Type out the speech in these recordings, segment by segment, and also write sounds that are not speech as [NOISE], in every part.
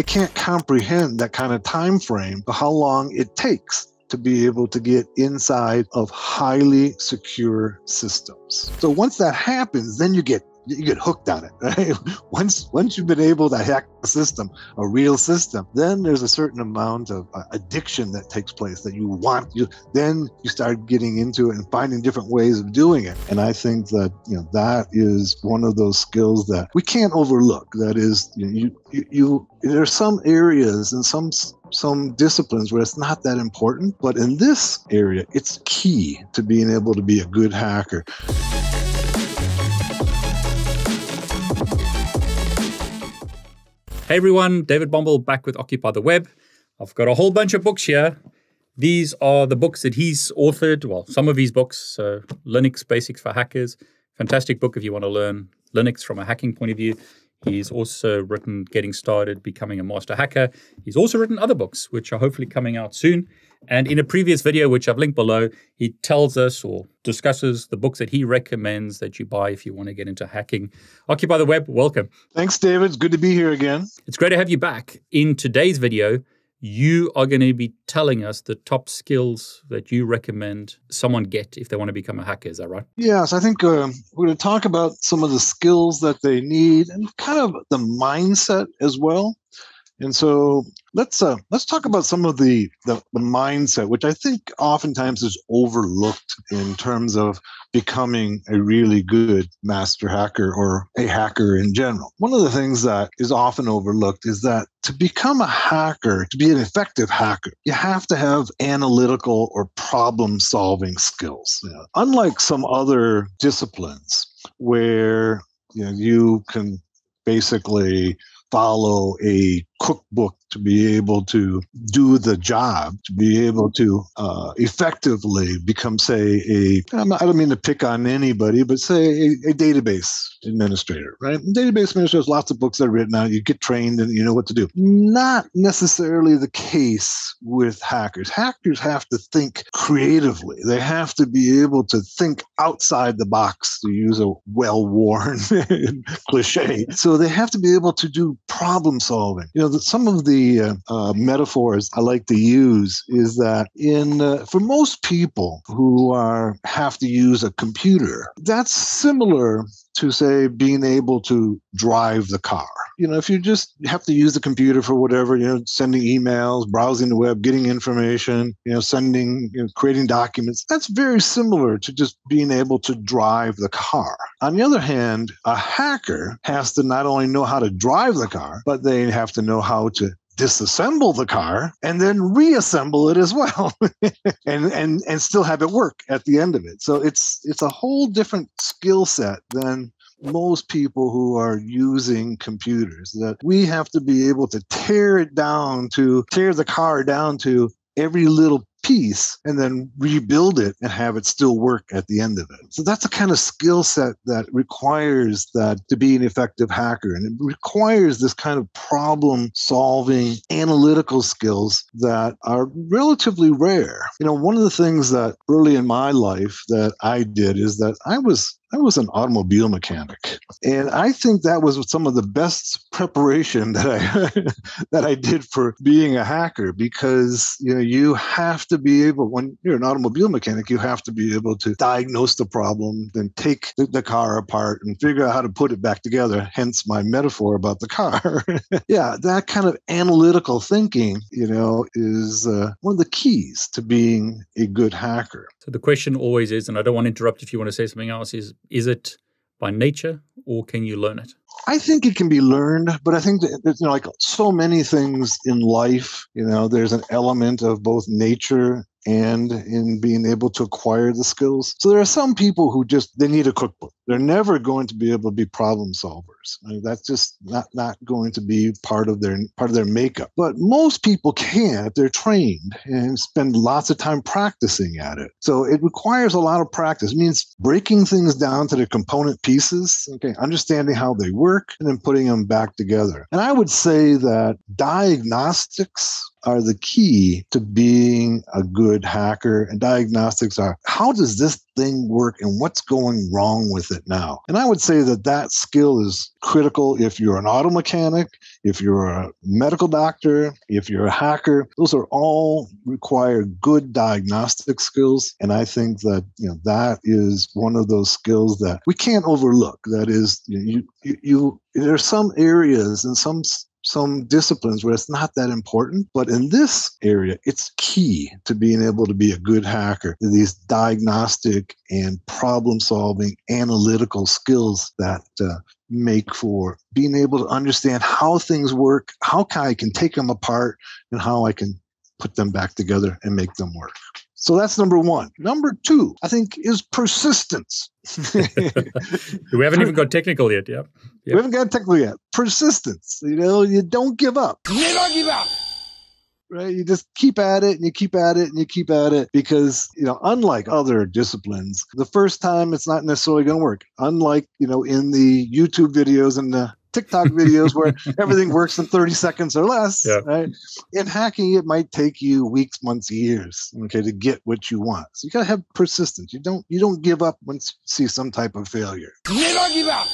they can't comprehend that kind of time frame of how long it takes to be able to get inside of highly secure systems. So once that happens, then you get you get hooked on it. [LAUGHS] Right? once once you've been able to hack a system, a real system, then there's a certain amount of uh, addiction that takes place that you want. You then you start getting into it and finding different ways of doing it. And I think that you know that is one of those skills that we can't overlook. That is, you you, you, there are some areas and some some disciplines where it's not that important, but in this area, it's key to being able to be a good hacker. Hey everyone, David Bombal back with Occupy the Web. I've got a whole bunch of books here. These are the books that he's authored, well, some of his books. So, Linux Basics for Hackers, fantastic book if you want to learn Linux from a hacking point of view. He's also written Getting Started, Becoming a Master Hacker. He's also written other books, which are hopefully coming out soon. And in a previous video, which I've linked below, he tells us or discusses the books that he recommends that you buy if you want to get into hacking. Occupy the Web, welcome. Thanks, David. It's good to be here again. It's great to have you back. In today's video, you are going to be telling us the top skills that you recommend someone get if they want to become a hacker. Is that right? Yes, I think uh, we're going to talk about some of the skills that they need and kind of the mindset as well. And so let's uh, let's talk about some of the, the, the mindset, which I think oftentimes is overlooked in terms of becoming a really good master hacker or a hacker in general. One of the things that is often overlooked is that to become a hacker, to be an effective hacker, you have to have analytical or problem solving skills. Unlike some other disciplines where you know you can basically follow a cookbook to be able to do the job, to be able to uh, effectively become, say, a I don't mean to pick on anybody, but say a, a database administrator, right? database administrators, lots of books are written out. You get trained and you know what to do. Not necessarily the case with hackers. Hackers have to think creatively. They have to be able to think outside the box, to use a well-worn [LAUGHS] cliche. So they have to be able to do problem solving. You know, some of the uh, uh, metaphors I like to use is that in uh, for most people who are have to use a computer, that's similar to say being able to drive the car. You know, if you just have to use the computer for whatever, you know, sending emails, browsing the web, getting information, you know, sending, you know, creating documents, that's very similar to just being able to drive the car. On the other hand, a hacker has to not only know how to drive the car, but they have to know how to disassemble the car and then reassemble it as well [LAUGHS] and and and still have it work at the end of it so it's it's a whole different skill set than most people who are using computers that we have to be able to tear it down to tear the car down to every little piece and then rebuild it and have it still work at the end of it. So that's a kind of skill set that requires that to be an effective hacker. And it requires this kind of problem solving analytical skills that are relatively rare. You know, one of the things that early in my life that I did is that I was I was an automobile mechanic, and I think that was some of the best preparation that I [LAUGHS] that I did for being a hacker because you know you have to be able when you're an automobile mechanic you have to be able to diagnose the problem, then take the, the car apart and figure out how to put it back together. Hence my metaphor about the car. [LAUGHS] yeah, that kind of analytical thinking, you know, is uh, one of the keys to being a good hacker. So the question always is, and I don't want to interrupt if you want to say something else, is is it by nature or can you learn it? I think it can be learned, but I think that you know, like so many things in life, you know, there's an element of both nature and in being able to acquire the skills. So there are some people who just they need a cookbook. They're never going to be able to be problem solvers. I mean, that's just not not going to be part of their part of their makeup. But most people can if they're trained and spend lots of time practicing at it. So it requires a lot of practice. It means breaking things down to the component pieces, okay, understanding how they work and then putting them back together. And I would say that diagnostics are the key to being a good hacker. And diagnostics are how does this thing work and what's going wrong with it? It now. And I would say that that skill is critical if you're an auto mechanic, if you're a medical doctor, if you're a hacker. Those are all require good diagnostic skills. And I think that you know that is one of those skills that we can't overlook. That is, you you, you there are some areas and some some disciplines where it's not that important. But in this area, it's key to being able to be a good hacker. These diagnostic and problem solving analytical skills that uh, make for being able to understand how things work, how I can take them apart, and how I can put them back together and make them work. So that's number one. Number two, I think, is persistence. [LAUGHS] we haven't even got technical yet. Yeah. Yep. We haven't got technical yet. Persistence. You know, you don't give up. You never give up. Right. You just keep at it and you keep at it and you keep at it because, you know, unlike other disciplines, the first time it's not necessarily going to work. Unlike, you know, in the YouTube videos and the TikTok videos where [LAUGHS] everything works in 30 seconds or less. Yeah. Right. In hacking, it might take you weeks, months, years, okay, to get what you want. So you gotta have persistence. You don't you don't give up once you see some type of failure. Never give up.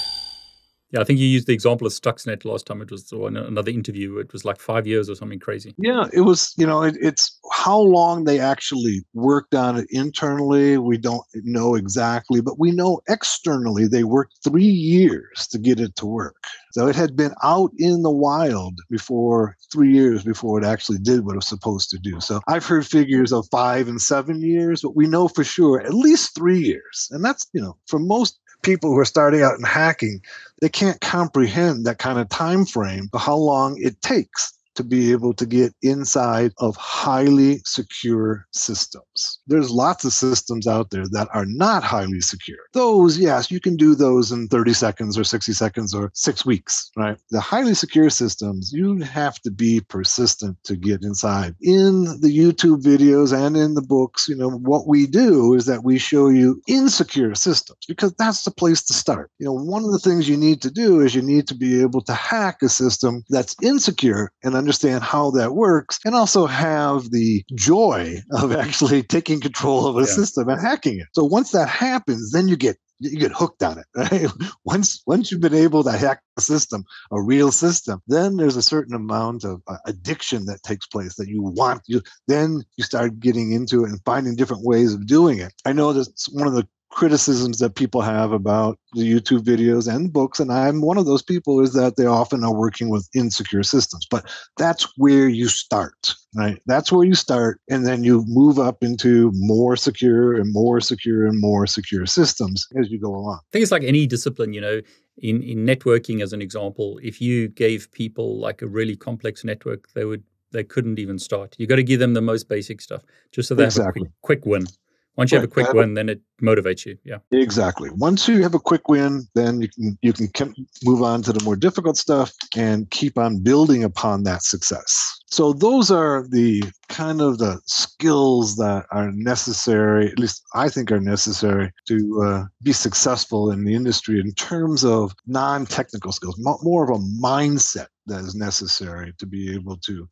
Yeah, I think you used the example of Stuxnet last time. It was another interview. It was like five years or something crazy. Yeah, it was. You know, it, it's how long they actually worked on it internally. We don't know exactly, but we know externally they worked three years to get it to work. So it had been out in the wild before three years before it actually did what it was supposed to do. So I've heard figures of five and seven years, but we know for sure at least three years. And that's, you know, for most people who are starting out in hacking, they can't comprehend that kind of time frame how long it takes to be able to get inside of highly secure systems. There's lots of systems out there that are not highly secure. Those, yes, you can do those in 30 seconds or 60 seconds or six weeks, right? The highly secure systems, you have to be persistent to get inside. In the YouTube videos and in the books, you know, what we do is that we show you insecure systems because that's the place to start. You know, one of the things you need to do is you need to be able to hack a system that's insecure and understand how that works and also have the joy of [LAUGHS] actually taking control of a yeah. system and hacking it. So once that happens, then you get you get hooked on it [LAUGHS] right once once you've been able to hack a system a real system then there's a certain amount of uh, addiction that takes place that you want you then you start getting into it and finding different ways of doing it i know that's one of the criticisms that people have about the YouTube videos and books, and I'm one of those people, is that they often are working with insecure systems. But that's where you start, right? That's where you start, and then you move up into more secure and more secure and more secure systems as you go along. I think it's like any discipline, you know. In, in networking, as an example, if you gave people like a really complex network, they would they couldn't even start. You got to give them the most basic stuff, just so they exactly. have a quick, quick win. Once you have a quick win, then it motivates you. Yeah. Exactly. Once you have a quick win, then you can you can move on to the more difficult stuff and keep on building upon that success. So those are the kind of the skills that are necessary, at least I think are necessary to uh, be successful in the industry in terms of non-technical skills, more of a mindset that is necessary to be able to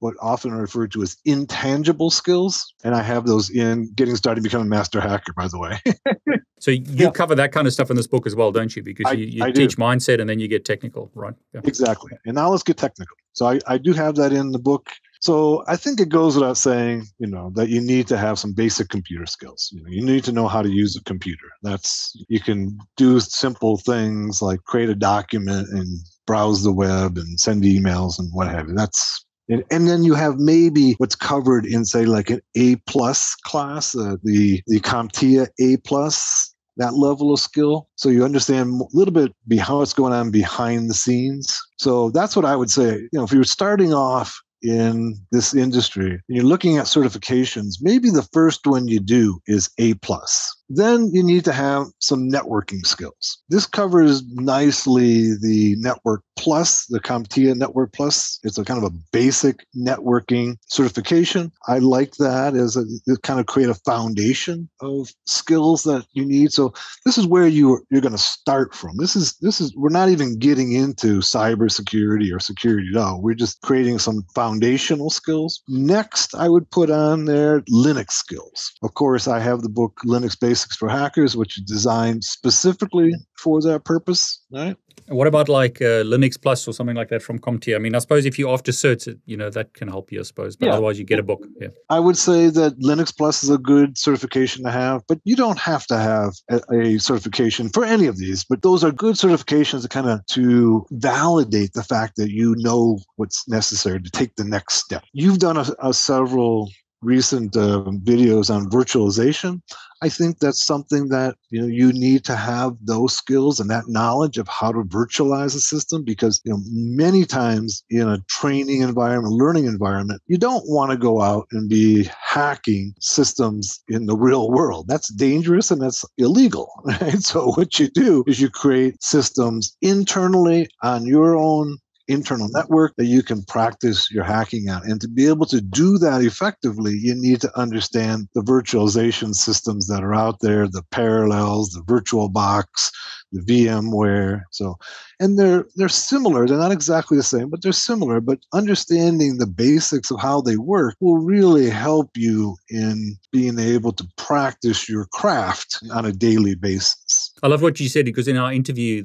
what often are referred to as intangible skills. And I have those in Getting Started Becoming a Master Hacker, by the way. [LAUGHS] so you yeah. cover that kind of stuff in this book as well, don't you? Because you, you teach do. mindset and then you get technical, right? Yeah. Exactly. And now let's get technical. So I, I do have that in the book. So I think it goes without saying, you know, that you need to have some basic computer skills. You know, you need to know how to use a computer. That's you can do simple things like create a document and browse the web and send emails and what have you. That's and, and then you have maybe what's covered in, say, like an A plus class, uh, the the CompTIA A plus, that level of skill. So you understand a little bit be how it's going on behind the scenes. So that's what I would say. You know, if you're starting off in this industry and you're looking at certifications, maybe the first one you do is A plus. Then you need to have some networking skills. This covers nicely the Network Plus, the CompTIA Network Plus. It's a kind of a basic networking certification. I like that as a kind of create a foundation of skills that you need. So this is where you you're going to start from. This is this is we're not even getting into cybersecurity or security at all. We're just creating some foundational skills. Next, I would put on there Linux skills. Of course, I have the book Linux Based Basics for Hackers, which is designed specifically for that purpose. Right. what about like uh, Linux Plus or something like that from CompTIA? I mean, I suppose if you after certs, you know, that can help you, I suppose. But yeah. otherwise, you get a book. Yeah. I would say that Linux Plus is a good certification to have, but you don't have to have a, a certification for any of these. But those are good certifications to kind of to validate the fact that you know what's necessary to take the next step. You've done a, a several recent uh, videos on virtualization i think that's something that you know you need to have those skills and that knowledge of how to virtualize a system because you know many times in a training environment learning environment you don't want to go out and be hacking systems in the real world. That's dangerous and that's illegal [LAUGHS] right? So what you do is you create systems internally on your own internal network that you can practice your hacking on. And to be able to do that effectively, you need to understand the virtualization systems that are out there, the parallels, the VirtualBox, the VMware. So, and they're they're similar. They're not exactly the same, but they're similar. But understanding the basics of how they work will really help you in being able to practice your craft on a daily basis. I love what you said because in our interview,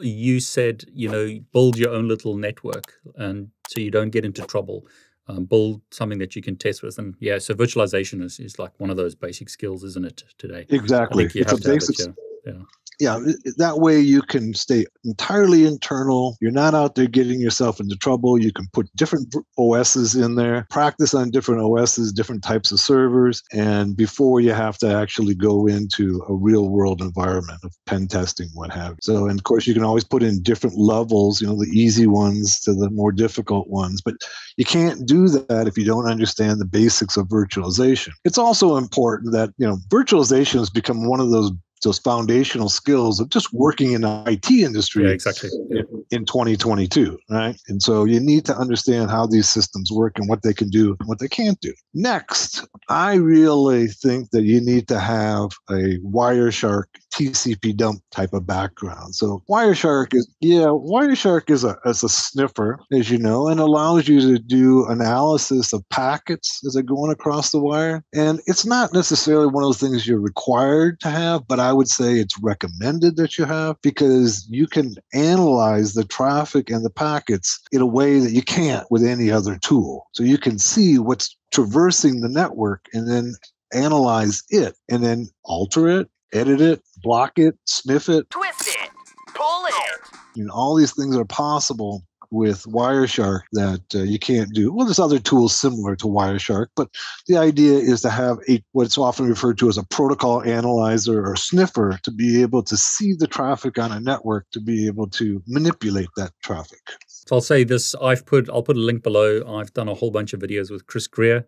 you said, you know, build your own little network, and so you don't get into trouble. Um, build something that you can test with, and yeah, so virtualization is, is like one of those basic skills, isn't it? Today, exactly. it's a basic. It, yeah. yeah yeah, that way you can stay entirely internal. You're not out there getting yourself into trouble. You can put different OSs in there, practice on different OSs, different types of servers, and before you have to actually go into a real world environment of pen testing, what have you. So, and of course, you can always put in different levels, you know, the easy ones to the more difficult ones, but you can't do that if you don't understand the basics of virtualization. It's also important that, you know, virtualization has become one of those those foundational skills of just working in the IT industry yeah, exactly. in, in 2022, right? And so you need to understand how these systems work and what they can do and what they can't do. Next, I really think that you need to have a Wireshark TCP dump type of background. So Wireshark is yeah, Wireshark is a is a sniffer, as you know, and allows you to do analysis of packets as they're going across the wire. And it's not necessarily one of those things you're required to have, but I would say it's recommended that you have because you can analyze the traffic and the packets in a way that you can't with any other tool. So you can see what's traversing the network and then analyze it and then alter it edit it, block it, sniff it, twist it, pull it. You know, all these things are possible with Wireshark that uh, you can't do. Well, there's other tools similar to Wireshark, but the idea is to have a what's often referred to as a protocol analyzer or sniffer to be able to see the traffic on a network to be able to manipulate that traffic. So I'll say this: I've put I'll put a link below. I've done a whole bunch of videos with Chris Greer,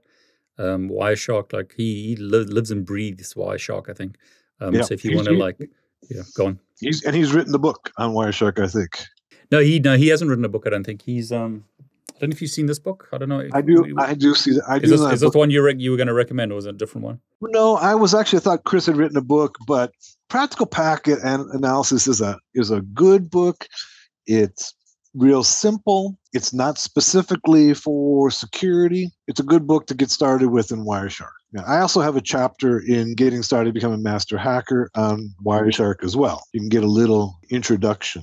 um, Wireshark. Like he, he li- lives and breathes Wireshark. I think. Um, yeah. So if you want to like, yeah, go on. He's and he's written the book on Wireshark, I think. No, he no he hasn't written a book. I don't think he's. um I don't know if you've seen this book. I don't know. I do. I do see that. I is do. This, is this the one you re- you were going to recommend, or was it a different one? No, I was actually I thought Chris had written a book, but Practical Packet and Analysis is a is a good book. It's real simple. It's not specifically for security. It's a good book to get started with in Wireshark. Yeah, I also have a chapter in getting started becoming a master hacker on Wireshark as well. You can get a little introduction,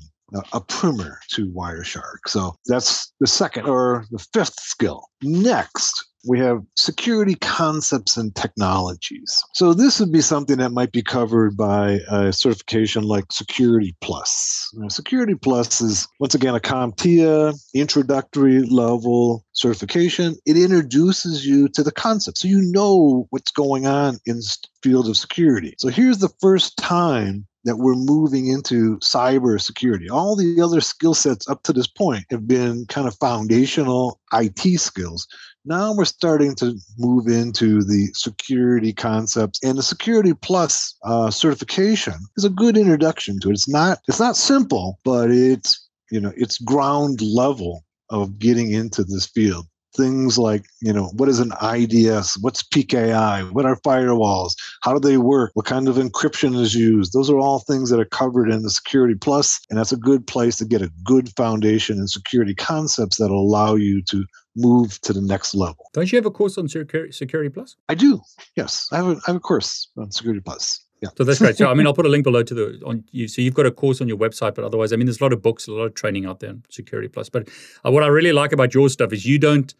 a primer to Wireshark. So that's the second or the fifth skill. Next, we have security concepts and technologies. So this would be something that might be covered by a certification like Security Plus. Now, Security Plus is once again a CompTIA introductory level certification. It introduces you to the concept so you know what's going on in the field of security. So here's the first time that we're moving into cyber security. All the other skill sets up to this point have been kind of foundational IT skills. Now we're starting to move into the security concepts, and the Security Plus uh, certification is a good introduction to it. It's not it's not simple, but it's you know it's ground level of getting into this field things like you know what is an ids what's pki what are firewalls? How do they work? What kind of encryption is used? Those are all things that are covered in the security plus and that's a good place to get a good foundation in security concepts that allow you to move to the next level. Don't you have a course on security plus? I do. Yes i have a, I have a course on security plus Yeah. So that's great. So I mean, I'll put a link below to the on you. So you've got a course on your website, but otherwise, I mean, there's a lot of books, a lot of training out there on Security Plus. But uh, what I really like about your stuff is you don't,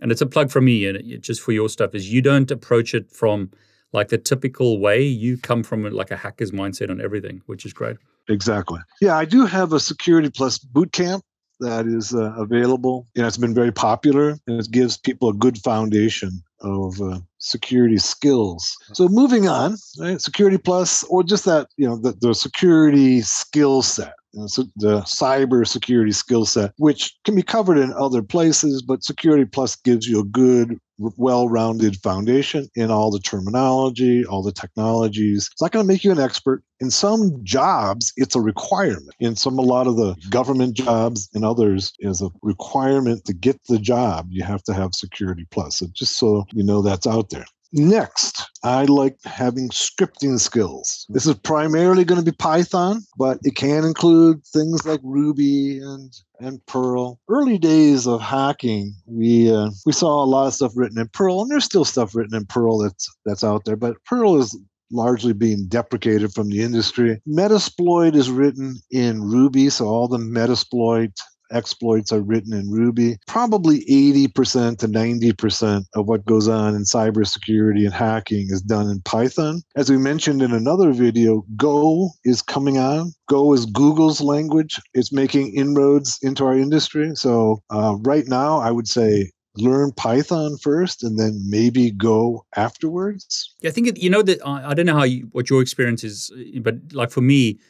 and it's a plug for me, and it, just for your stuff is you don't approach it from like the typical way. You come from like a hacker's mindset on everything, which is great. Exactly. Yeah, I do have a Security Plus boot camp that is uh, available. You know, it's been very popular and it gives people a good foundation of uh, security skills. Uh-huh. So moving on, right, Security Plus, or just that, you know, the, the security skill set. You know, so the cyber security skill set, which can be covered in other places, but Security Plus gives you a good well-rounded foundation in all the terminology, all the technologies. It's not going to make you an expert. In some jobs, it's a requirement. In some, a lot of the government jobs and others is a requirement to get the job. You have to have Security Plus. So just so you know that's out there. Next, I like having scripting skills. This is primarily going to be Python, but it can include things like Ruby and and Perl. Early days of hacking, we uh, we saw a lot of stuff written in Perl, and there's still stuff written in Perl that's that's out there. But Perl is largely being deprecated from the industry. Metasploit is written in Ruby, so all the Metasploit exploits are written in Ruby. Probably 80% to 90% of what goes on in cybersecurity and hacking is done in Python. As we mentioned in another video, Go is coming on. Go is Google's language. It's making inroads into our industry. So, uh, right now, I would say learn Python first and then maybe go afterwards. Yeah, I think it, you know that I, I don't know how you, what your experience is, but like for me, uh,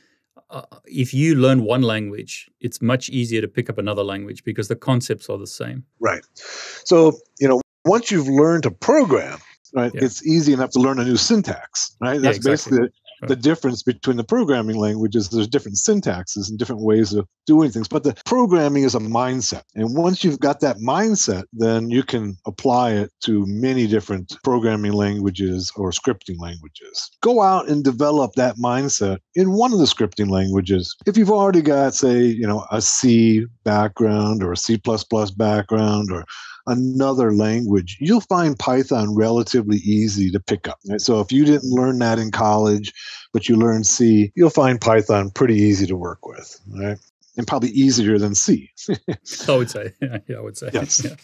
Uh, if you learn one language, it's much easier to pick up another language because the concepts are the same. Right. So, you know, once you've learned to program, right, yeah. it's easy enough to learn a new syntax, right? That's yeah, exactly. basically. The difference between the programming languages, there's different syntaxes and different ways of doing things. But the programming is a mindset. And once you've got that mindset, then you can apply it to many different programming languages or scripting languages. Go out and develop that mindset in one of the scripting languages. If you've already got, say, you know, a C background or a C background or another language, you'll find Python relatively easy to pick up. Right? So if you didn't learn that in college, but you learned C, you'll find Python pretty easy to work with, right? And probably easier than C. [LAUGHS] I would say, [LAUGHS] yeah, I would say. Yes. Yeah.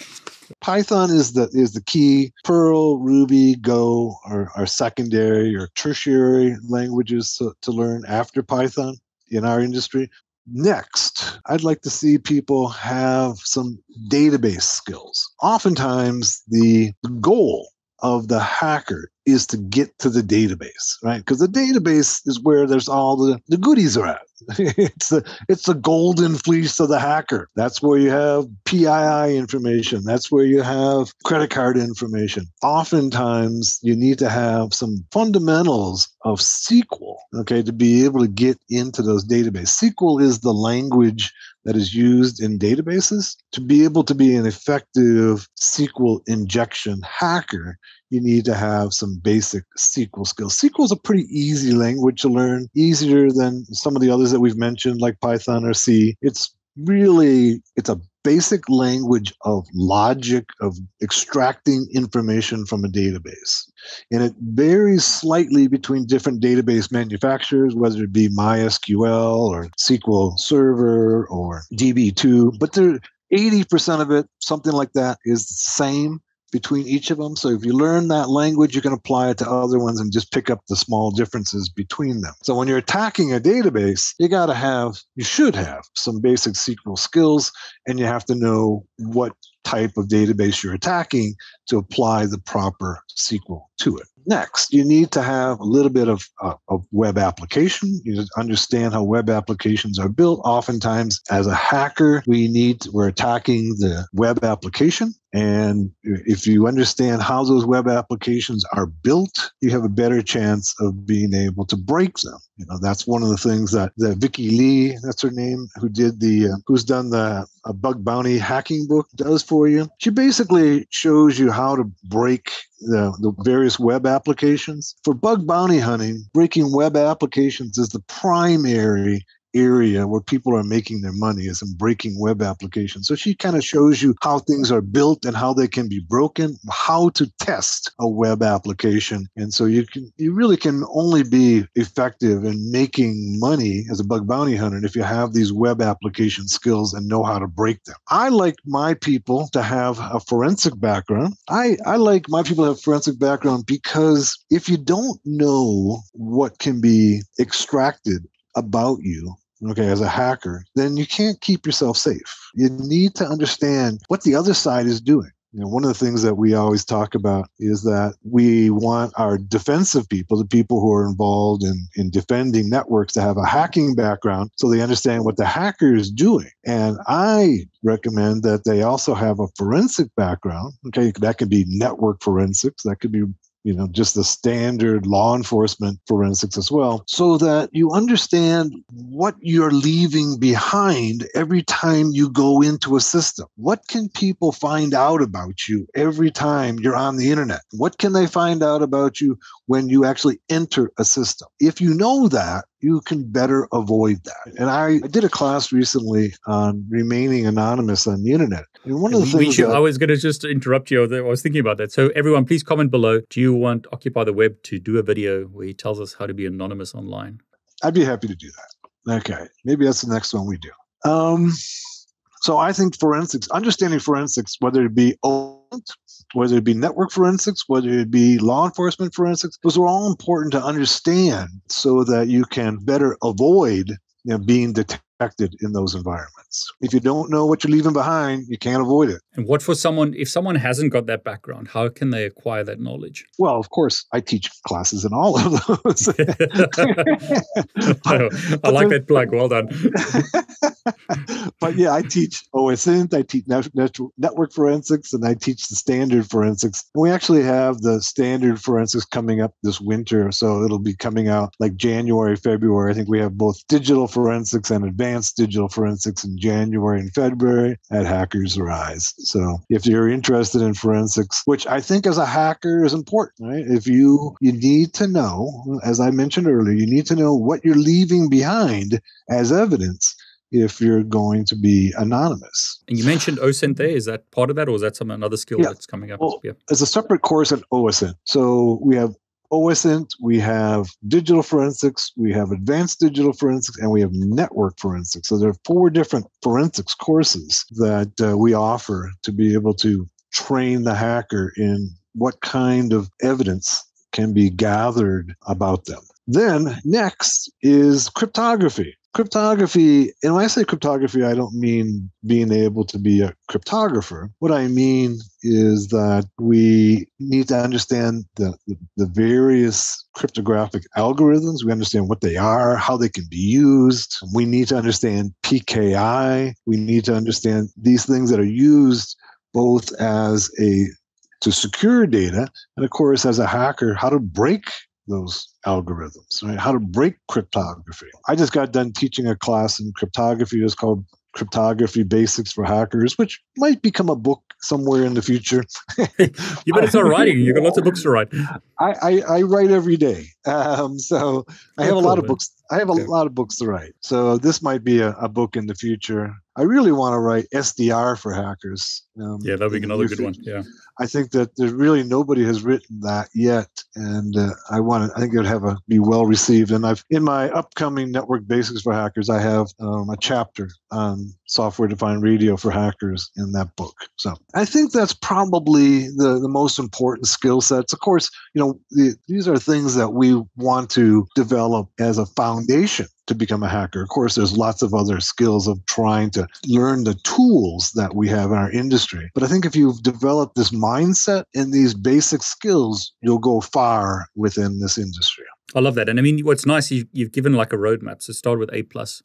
Python is the is the key. Perl, Ruby, Go are, are secondary or tertiary languages to, to learn after Python in our industry. Next, I'd like to see people have some database skills. Oftentimes, the goal of the hacker is to get to the database, right? Because the database is where there's all the, the goodies are at. [LAUGHS] it's the it's the golden fleece of the hacker. That's where you have PII information. That's where you have credit card information. Oftentimes, you need to have some fundamentals of SQL, okay, to be able to get into those databases. SQL is the language that is used in databases. To be able to be an effective SQL injection hacker, you need to have some basic SQL skills. SQL is a pretty easy language to learn, easier than some of the others that we've mentioned, like Python or C. It's really it's a basic language of logic of extracting information from a database and it varies slightly between different database manufacturers whether it be mysql or sql server or db2 but there 80% of it something like that is the same between each of them. So if you learn that language, you can apply it to other ones and just pick up the small differences between them. So when you're attacking a database, you got to have, you should have some basic SQL skills, and you have to know what type of database you're attacking to apply the proper SQL to it. Next, you need to have a little bit of, uh, of web application. You understand how web applications are built. Oftentimes, as a hacker, we need we're attacking the web application. And if you understand how those web applications are built, you have a better chance of being able to break them. You know, that's one of the things that, that Vickie Li, that's her name, who did the, uh, who's done the a bug bounty hacking book does for you. She basically shows you how to break the, the various web applications. For bug bounty hunting, breaking web applications is the primary area where people are making their money is in breaking web applications. So she kind of shows you how things are built and how they can be broken, how to test a web application. And so you can you really can only be effective in making money as a bug bounty hunter if you have these web application skills and know how to break them. I like my people to have a forensic background. I, I like my people to have forensic background because if you don't know what can be extracted about you okay, as a hacker, then you can't keep yourself safe. You need to understand what the other side is doing. You know, one of the things that we always talk about is that we want our defensive people, the people who are involved in, in defending networks, to have a hacking background so they understand what the hacker is doing. And I recommend that they also have a forensic background. Okay, that could be network forensics, that could be you know, just the standard law enforcement forensics as well, so that you understand what you're leaving behind every time you go into a system. What can people find out about you every time you're on the internet? What can they find out about you when you actually enter a system? If you know that, you can better avoid that. And I, I did a class recently on remaining anonymous on the internet. And one of the things should, that, I was going to just interrupt you. I was thinking about that. So everyone, please comment below. Do you want Occupy the Web to do a video where he tells us how to be anonymous online? I'd be happy to do that. Okay, maybe that's the next one we do. Um, so I think forensics, understanding forensics, whether it be whether it be network forensics, whether it be law enforcement forensics, those are all important to understand so that you can better avoid you know, being detected in those environments. If you don't know what you're leaving behind, you can't avoid it. And what for someone, if someone hasn't got that background, how can they acquire that knowledge? Well, of course, I teach classes in all of those. [LAUGHS] I like that plug. Well done. [LAUGHS] but yeah, I teach OSINT, I teach net- net- network forensics, and I teach the standard forensics. We actually have the standard forensics coming up this winter, so it'll be coming out like January, February. I think we have both digital forensics and advanced digital forensics in January and February at Hackers-Arise. So if you're interested in forensics, which I think as a hacker is important, right? If you you need to know, as I mentioned earlier, you need to know what you're leaving behind as evidence if you're going to be anonymous. And you mentioned OSINT there. Is that part of that, or is that some another skill Yeah. that's coming up? Well, yeah. It's a separate course at OSINT. So we have OSINT, we have digital forensics, we have advanced digital forensics, and we have network forensics. So there are four different forensics courses that uh, we offer to be able to train the hacker in what kind of evidence can be gathered about them. Then next is cryptography. Cryptography, and when I say cryptography, I don't mean being able to be a cryptographer. What I mean is that we need to understand the, the, various cryptographic algorithms. We understand what they are, how they can be used. We need to understand PKI. We need to understand these things that are used both as a to secure data and of course as a hacker how to break those algorithms right how to break cryptography i just got done teaching a class in cryptography it's called cryptography basics for hackers which might become a book somewhere in the future [LAUGHS] You better start writing. You've got lots of books to write. I, I, I write every day. Um, so I Oh, have a cool, lot of man. books. I have a lot of books to write. So this might be a, a book in the future. I really want to write SDR for hackers. Um, Yeah, that'd be another good one. Yeah. I think that there's really nobody has written that yet, and uh, I want to. I think it would have a be well received. And I've in my upcoming network basics for hackers, I have um, a chapter on software defined radio for hackers in that book. So I think that's probably the the most important skill sets. Of course, you know the, these are things that we want to develop as a foundation to become a hacker. Of course, there's lots of other skills of trying to learn the tools that we have in our industry. But I think if you've developed this mindset and these basic skills, you'll go far within this industry. I love that. And I mean, what's nice, you, you've given like a roadmap. So start with A plus,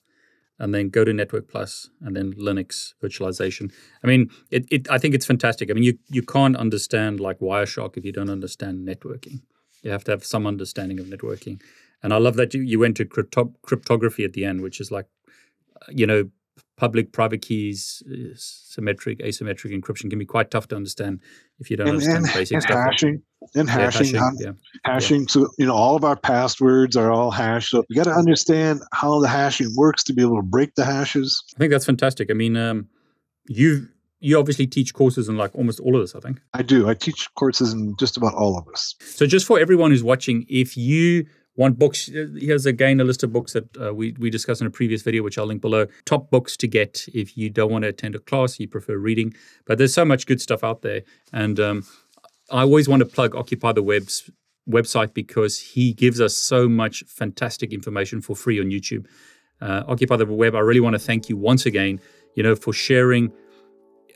and then go to Network Plus, and then Linux virtualization. I mean, it, it I think it's fantastic. I mean, you you can't understand like Wireshark if you don't understand networking. You have to have some understanding of networking. And I love that you, you went to crypto- cryptography at the end, which is like, you know, public, private keys, uh, symmetric, asymmetric encryption can be quite tough to understand if you don't And, understand and, basic and stuff. like- hashing and Yeah, hashing, yeah. hashing. So you know, all of our passwords are all hashed. So you got to understand how the hashing works to be able to break the hashes. I think that's fantastic. I mean, um, you you obviously teach courses in like almost all of this. I think. I do. I teach courses in just about all of us. So just for everyone who's watching, if you want books, uh, here's again a list of books that uh, we we discussed in a previous video, which I'll link below. Top books to get if you don't want to attend a class, you prefer reading. But there's so much good stuff out there, and um, I always want to plug Occupy the Web's website because he gives us so much fantastic information for free on YouTube. Uh, Occupy the Web, I really want to thank you once again, you know, for sharing.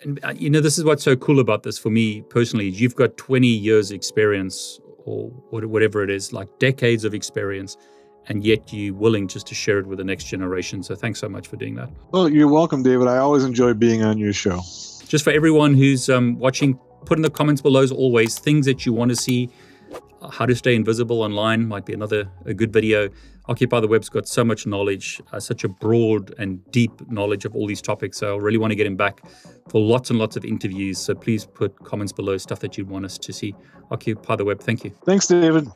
And uh, you know, this is what's so cool about this for me personally. You've got 20 years experience or whatever it is, like decades of experience, and yet you're willing just to share it with the next generation. So thanks so much for doing that. Well, you're welcome, David. I always enjoy being on your show. just for everyone who's um, watching, put in the comments below as always things that you want to see. How to stay invisible online might be another a good video. Occupy the Web's got so much knowledge, uh, such a broad and deep knowledge of all these topics. So I really want to get him back for lots and lots of interviews. So please put comments below stuff that you'd want us to see. Occupy the Web. Thank you. Thanks, David.